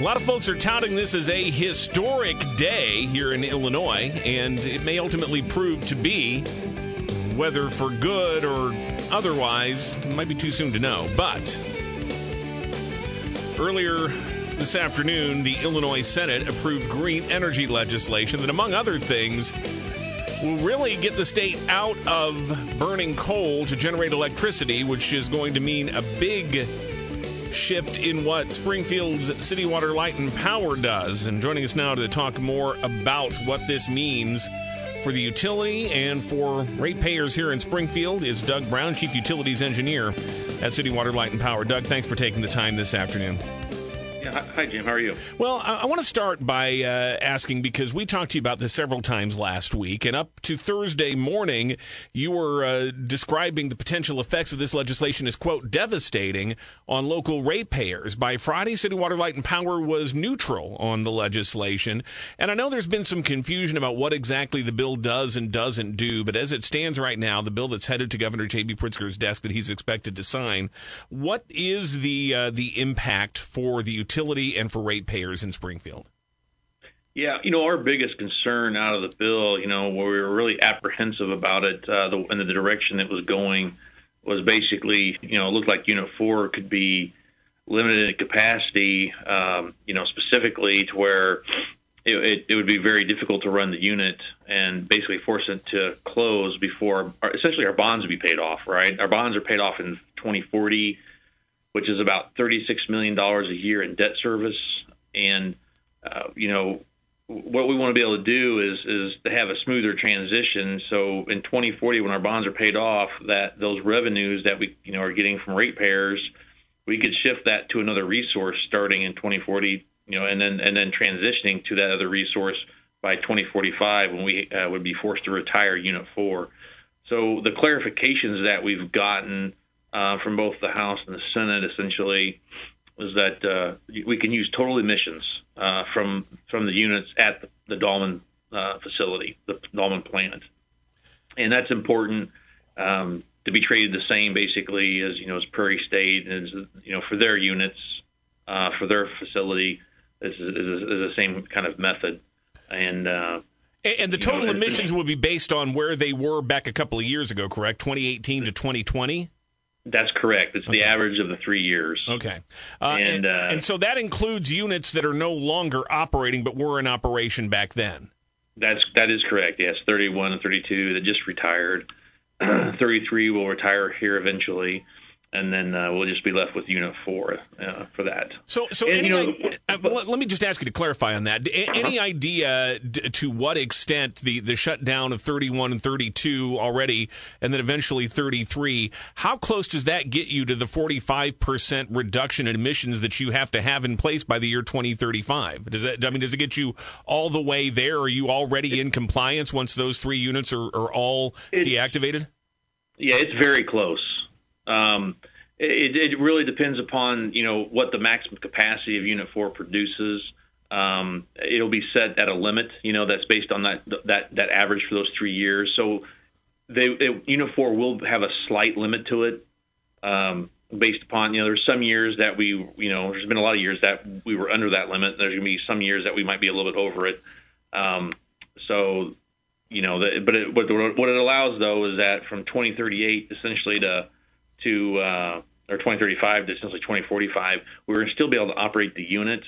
A lot of folks are touting this as a historic day here in Illinois, and it may ultimately prove to be, whether for good or otherwise, might be too soon to know. But earlier this afternoon, the Illinois Senate approved green energy legislation that, among other things, will really get the state out of burning coal to generate electricity, which is going to mean a big shift in what Springfield's City Water Light and Power does. And joining us now to talk more about what this means for the utility and for ratepayers here in Springfield is Doug Brown, Chief Utilities Engineer at City Water Light and Power. Doug, thanks for taking the time this afternoon. Yeah, hi, Jim. How are you? Well, I, I want to start by uh, asking because we talked to you about this several times last week, and up to Thursday morning, you were uh, describing the potential effects of this legislation as, quote, devastating on local ratepayers. By Friday, City Water, Light, and Power was neutral on the legislation. And I know there's been some confusion about what exactly the bill does and doesn't do, but as it stands right now, the bill that's headed to Governor J.B. Pritzker's desk that he's expected to sign, what is the, uh, the impact for the utility and for ratepayers in Springfield? Yeah, you know, our biggest concern out of the bill, you know, where we were really apprehensive about it uh, the, and the direction it was going was basically, you know, it looked like Unit 4 could be limited in capacity, um, you know, specifically to where it, it, it, would be very difficult to run the unit and basically force it to close before, our, essentially, our bonds would be paid off, right? Our bonds are paid off in 2040 which is about $36 million a year in debt service. And, uh, you know, what we want to be able to do is is to have a smoother transition. So in 2040, when our bonds are paid off, that those revenues that we you know are getting from ratepayers, we could shift that to another resource starting in 2040, you know, and then and then transitioning to that other resource by 2045 when we uh, would be forced to retire Unit Four. So the clarifications that we've gotten uh, from both the House and the Senate essentially was that uh, we can use total emissions uh, from from the units at the, the Dallman uh, facility, the Dallman plant, and that's important um, to be treated the same basically as you know as Prairie State and as, you know for their units uh, for their facility is, is, is, the same kind of method and. Uh, and the total know, emissions will be based on where they were back a couple of years ago, correct? 2018 to 2020? That's correct. It's okay. the average of the three years. Okay, uh, and, and, uh, and so that includes units that are no longer operating, but were in operation back then. That's that is correct. Yes, 31 and 32 that just retired. 33 will retire here eventually and then uh, we'll just be left with Unit Four uh, for that. So, so and, any, you know, uh, let, let, me just ask you to clarify on that. A- any uh-huh. idea d- to what extent the the shutdown of 31 and 32 already, and then eventually 33? How close does that get you to the 45 percent reduction in emissions that you have to have in place by the year 2035? Does that? I mean, does it get you all the way there? Are you already in compliance once those three units are, are all deactivated? Yeah, it's very close. Um, it, it really depends upon you know what the maximum capacity of Unit Four produces. Um, it'll be set at a limit, you know, that's based on that that that average for those three years. So, they, Unit Four will have a slight limit to it, um, based upon you know there's some years that we you know there's been a lot of years that we were under that limit. There's to be some years that we might be a little bit over it. Um, so, you know, the, but it, what, what it allows though is that from 2038 essentially to to uh, or 2035 to essentially 2045, we're still be able to operate the unit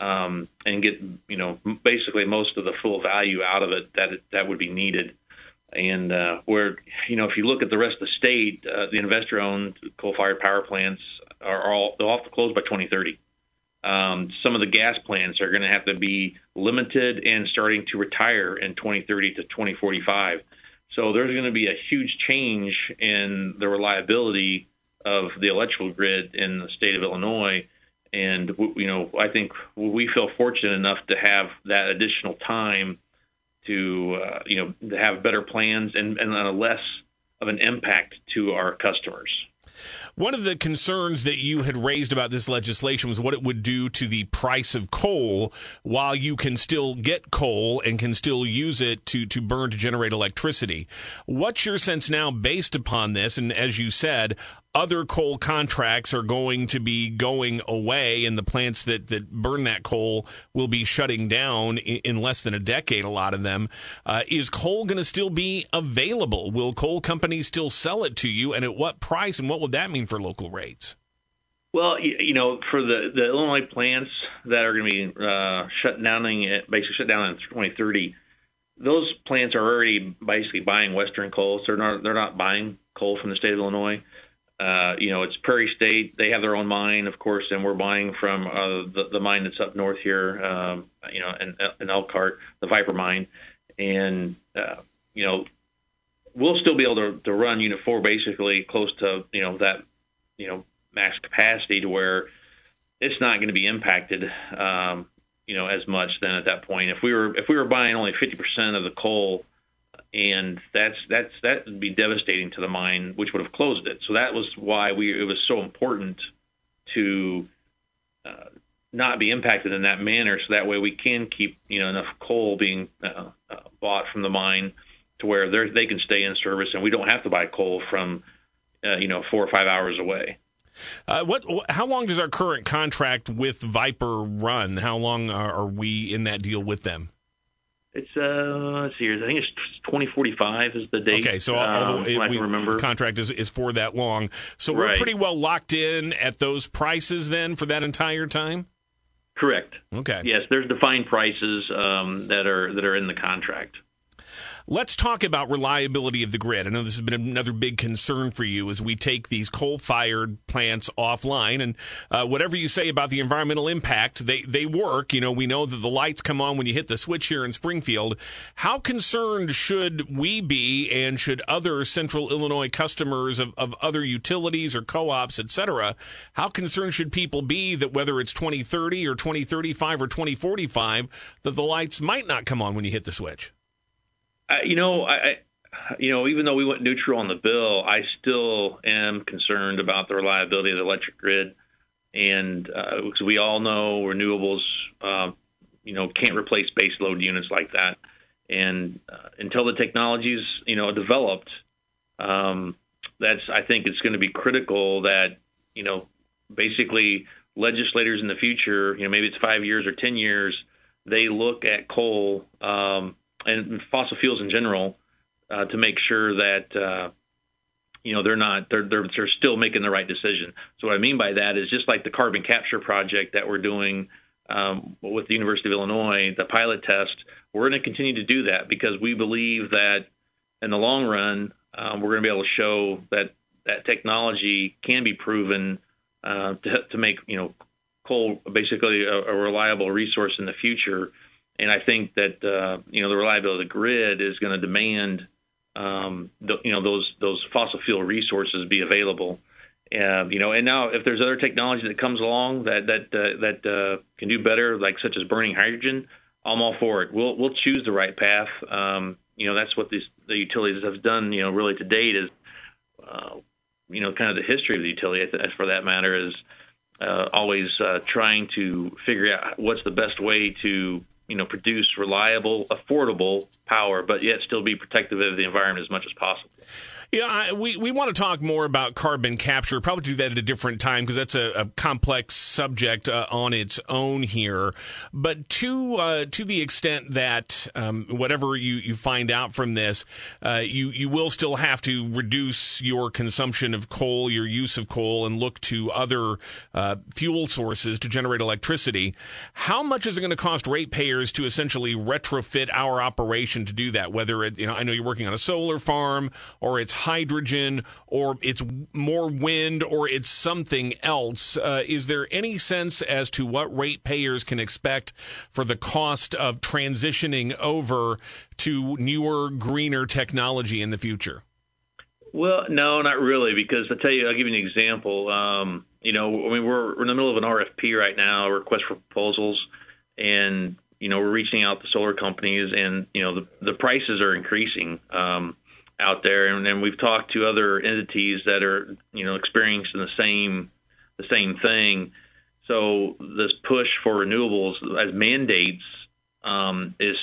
um, and get you know basically most of the full value out of it that that would be needed. And uh, where you know if you look at the rest of the state, uh, the investor-owned coal-fired power plants are all they'll have to close by 2030. Um, some of the gas plants are going to have to be limited and starting to retire in 2030 to 2045. So there's going to be a huge change in the reliability of the electrical grid in the state of Illinois. And, you know, I think we feel fortunate enough to have that additional time to, uh, you know, to have better plans and, and a less of an impact to our customers. One of the concerns that you had raised about this legislation was what it would do to the price of coal while you can still get coal and can still use it to, to burn to generate electricity. What's your sense now based upon this? And as you said, other coal contracts are going to be going away, and the plants that, that burn that coal will be shutting down in, in less than a decade, a lot of them. Uh, is coal going to still be available? Will coal companies still sell it to you, and at what price, and what would that mean for local rates? Well, you know, for the, the Illinois plants that are going to be uh, shut down, basically shut down in 2030, those plants are already basically buying Western coal. So they're not they're not buying coal from the state of Illinois. Uh, you know, it's Prairie State. They have their own mine, of course, and we're buying from uh, the, the mine that's up north here. Um, you know, in, in Elkhart, the Viper mine, and uh, you know, we'll still be able to, to run Unit Four basically close to you know that you know max capacity to where it's not going to be impacted. Um, you know, as much then at that point. If we were if we were buying only 50% of the coal, and that's that's that would be devastating to the mine, which would have closed it. So that was why we it was so important to uh, not be impacted in that manner, so that way we can keep you know enough coal being uh, uh, bought from the mine to where they they can stay in service, and we don't have to buy coal from uh, you know four or five hours away. Uh, what? How long does our current contract with Viper run? How long are we in that deal with them? It's uh, let's see, I think it's 2045 is the date. Okay, so um, the, I we, remember, contract is, is for that long. So we're right. pretty well locked in at those prices then for that entire time. Correct. Okay. Yes, there's defined prices um, that are that are in the contract. Let's talk about reliability of the grid. I know this has been another big concern for you as we take these coal fired plants offline. And uh, whatever you say about the environmental impact, they, they work. You know, we know that the lights come on when you hit the switch here in Springfield. How concerned should we be and should other central Illinois customers of, of other utilities or co ops, et cetera, how concerned should people be that whether it's 2030 or 2035 or 2045, that the lights might not come on when you hit the switch? I, you know, I, you know, even though we went neutral on the bill, I still am concerned about the reliability of the electric grid, and uh, because we all know renewables, uh, you know, can't replace base load units like that, and uh, until the technologies, you know, developed, um, that's I think it's going to be critical that you know, basically legislators in the future, you know, maybe it's five years or ten years, they look at coal. Um, and fossil fuels in general uh, to make sure that uh, you know they're not they're, they're they're still making the right decision. So what I mean by that is just like the carbon capture project that we're doing um, with the University of Illinois, the pilot test. We're going to continue to do that because we believe that in the long run um, we're going to be able to show that that technology can be proven uh, to, to make you know coal basically a, a reliable resource in the future and I think that uh, you know the reliability of the grid is going to demand um, the, you know those those fossil fuel resources be available. Uh, you know, and now if there's other technology that comes along that that uh, that uh, can do better, like such as burning hydrogen, I'm all for it. We'll we'll choose the right path. Um, you know, that's what these the utilities have done. You know, really to date is, uh, you know, kind of the history of the utility, for that matter, is uh, always uh, trying to figure out what's the best way to you know, produce reliable, affordable power, but yet still be protective of the environment as much as possible. Yeah, I, we, we want to talk more about carbon capture. Probably do that at a different time because that's a, a, complex subject uh, on its own here. But to uh, to the extent that um, whatever you, you find out from this, uh, you you will still have to reduce your consumption of coal, your use of coal, and look to other uh, fuel sources to generate electricity. How much is it going to cost ratepayers to essentially retrofit our operation to do that? Whether it, you know, I know you're working on a solar farm or it's hydrogen or it's more wind or it's something else. Uh, is there any sense as to what ratepayers can expect for the cost of transitioning over to newer, greener technology in the future? Well, no, not really, because I tell you, I'll give you an example. Um, you know, I mean, we're, we're in the middle of an RFP right now, a request for proposals, and you know, we're reaching out to solar companies, and you know, the the prices are increasing. Um, out there, and, and we've talked to other entities that are you know experiencing the same the same thing. So this push for renewables as mandates um, is,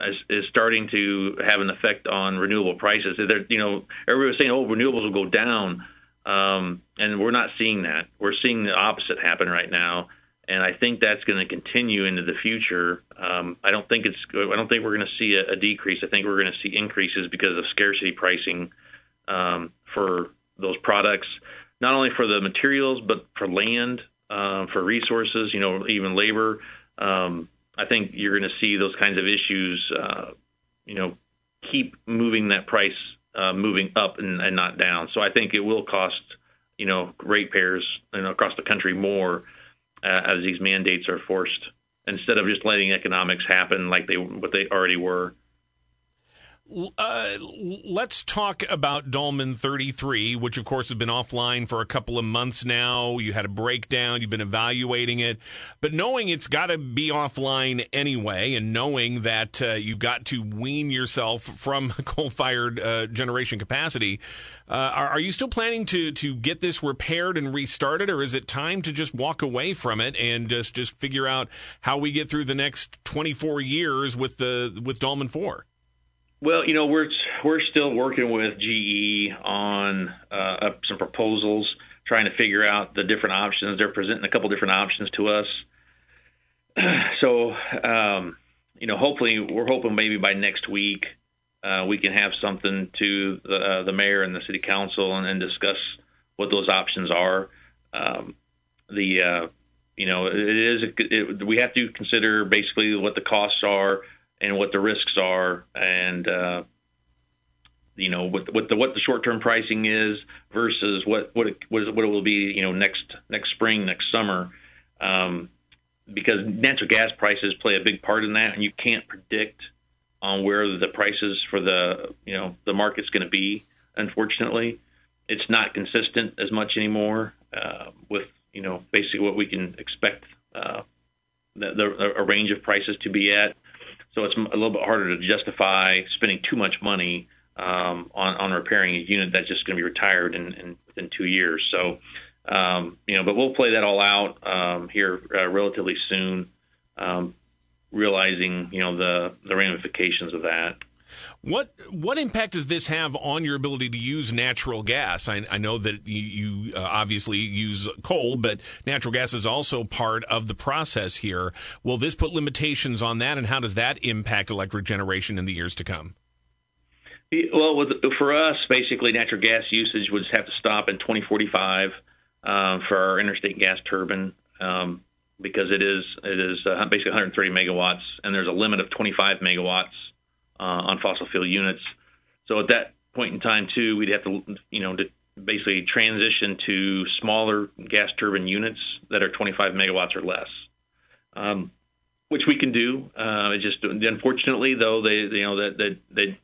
is, is starting to have an effect on renewable prices. They're, you know, everybody was saying, oh, renewables will go down. Um, and we're not seeing that. We're seeing the opposite happen right now, and I think that's going to continue into the future. Um, I don't think it's. I don't think we're going to see a, a, decrease. I think we're going to see increases because of scarcity pricing um, for those products, not only for the materials but for land, uh, for resources. You know, even labor. Um, I think you're going to see those kinds of issues. Uh, you know, keep moving that price uh, moving up and, and, not down. So I think it will cost, you know, ratepayers you know, across the country more uh, as these mandates are forced instead of just letting economics happen like they what they already were. Uh, let's talk about Dallman 33, which of course has been offline for a couple of months now. You had a breakdown, you've been evaluating it, but knowing it's got to be offline anyway, and knowing that uh, you've got to wean yourself from coal-fired uh, generation capacity, uh, are, are, you still planning to to get this repaired and restarted, or is it time to just walk away from it and just just figure out how we get through the next 24 years with the with Dallman 4? Well, you know, we're we're still working with GE on uh, some proposals, trying to figure out the different options. They're presenting a couple different options to us. so, um, you know, hopefully, we're hoping maybe by next week uh, we can have something to the, uh, the mayor and the city council and, and discuss what those options are. Um, the uh, you know, it is it, we have to consider basically what the costs are and what the risks are, and uh, you know what, what the what the short term pricing is versus what what it, what it will be you know next next spring next summer, um, because natural gas prices play a big part in that, and you can't predict on where the prices for the you know the market's going to be. Unfortunately, it's not consistent as much anymore uh, with you know basically what we can expect uh, the, the, a range of prices to be at. So it's a little bit harder to justify spending too much money um, on, on repairing a unit that's just going to be retired in, in within two years. So, um, you know, but we'll play that all out um, here uh, relatively soon, um, realizing you know the the ramifications of that. What what impact does this have on your ability to use natural gas? I, I know that you, you uh, obviously use coal, but natural gas is also part of the process here. Will this put limitations on that, and how does that impact electric generation in the years to come? Well, with, for us, basically, natural gas usage would have to stop in 2045 uh, for our interstate gas turbine. Um, because it is it is uh, basically 130 megawatts, and there's a limit of 25 megawatts uh, on fossil fuel units. So at that point in time, too, we'd have to, you know, to basically transition to smaller gas turbine units that are 25 megawatts or less, um, which we can do. Uh, it just unfortunately, though, they you know that that they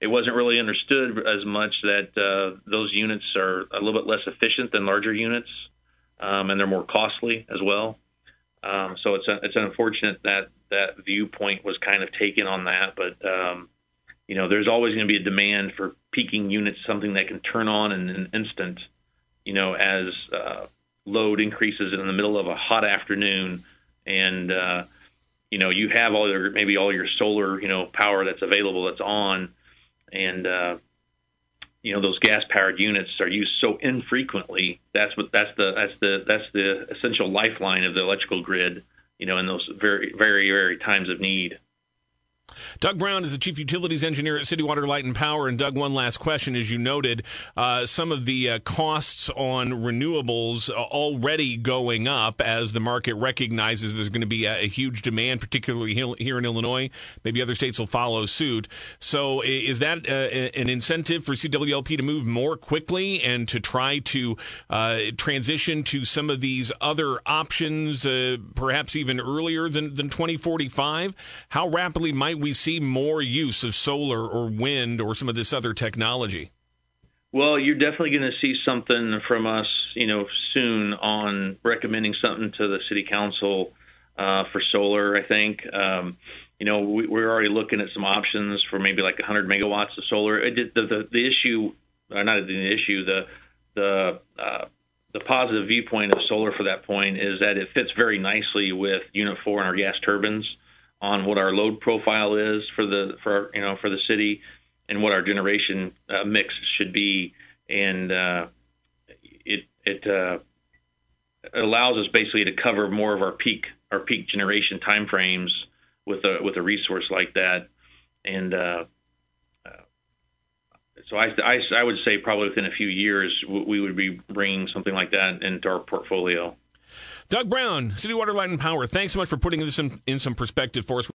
it wasn't really understood as much that uh, those units are a little bit less efficient than larger units, um, and they're more costly as well. Um, so it's a, it's unfortunate that that viewpoint was kind of taken on that, but um, you know, there's always going to be a demand for peaking units, something that can turn on in an instant. You know, as uh, load increases in the middle of a hot afternoon, and uh, you know, you have all your maybe all your solar, you know, power that's available that's on, and uh, you know those gas powered units are used so infrequently. That's what that's the that's the that's the essential lifeline of the electrical grid. You know, in those very very very times of need. Doug Brown is the chief utilities engineer at City Water Light and Power. And Doug, one last question. As you noted, uh, some of the uh, costs on renewables are already going up as the market recognizes there's going to be a, a, huge demand, particularly here in Illinois. Maybe other states will follow suit. So, is that uh, an incentive for CWLP to move more quickly and to try to uh, transition to some of these other options, uh, perhaps even earlier than, than 2045? How rapidly might we see more use of solar or wind or some of this other technology? Well, you're definitely going to see something from us, you know, soon on recommending something to the city council uh, for solar. I think, um, you know, we, are already looking at some options for maybe like 100 megawatts of solar. It, the, the, the issue, or not the issue, the the uh, the positive viewpoint of solar for that point is that it fits very nicely with Unit Four and our gas turbines on what our load profile is for the for you know for the city and what our generation uh, mix should be and uh, it it uh, allows us basically to cover more of our peak our peak generation timeframes with a with a resource like that, and uh, uh, so I, I, I would say probably within a few years we would be bringing something like that into our portfolio. Doug Brown, City Water Light and Power. Thanks so much for putting this in, in some perspective for us.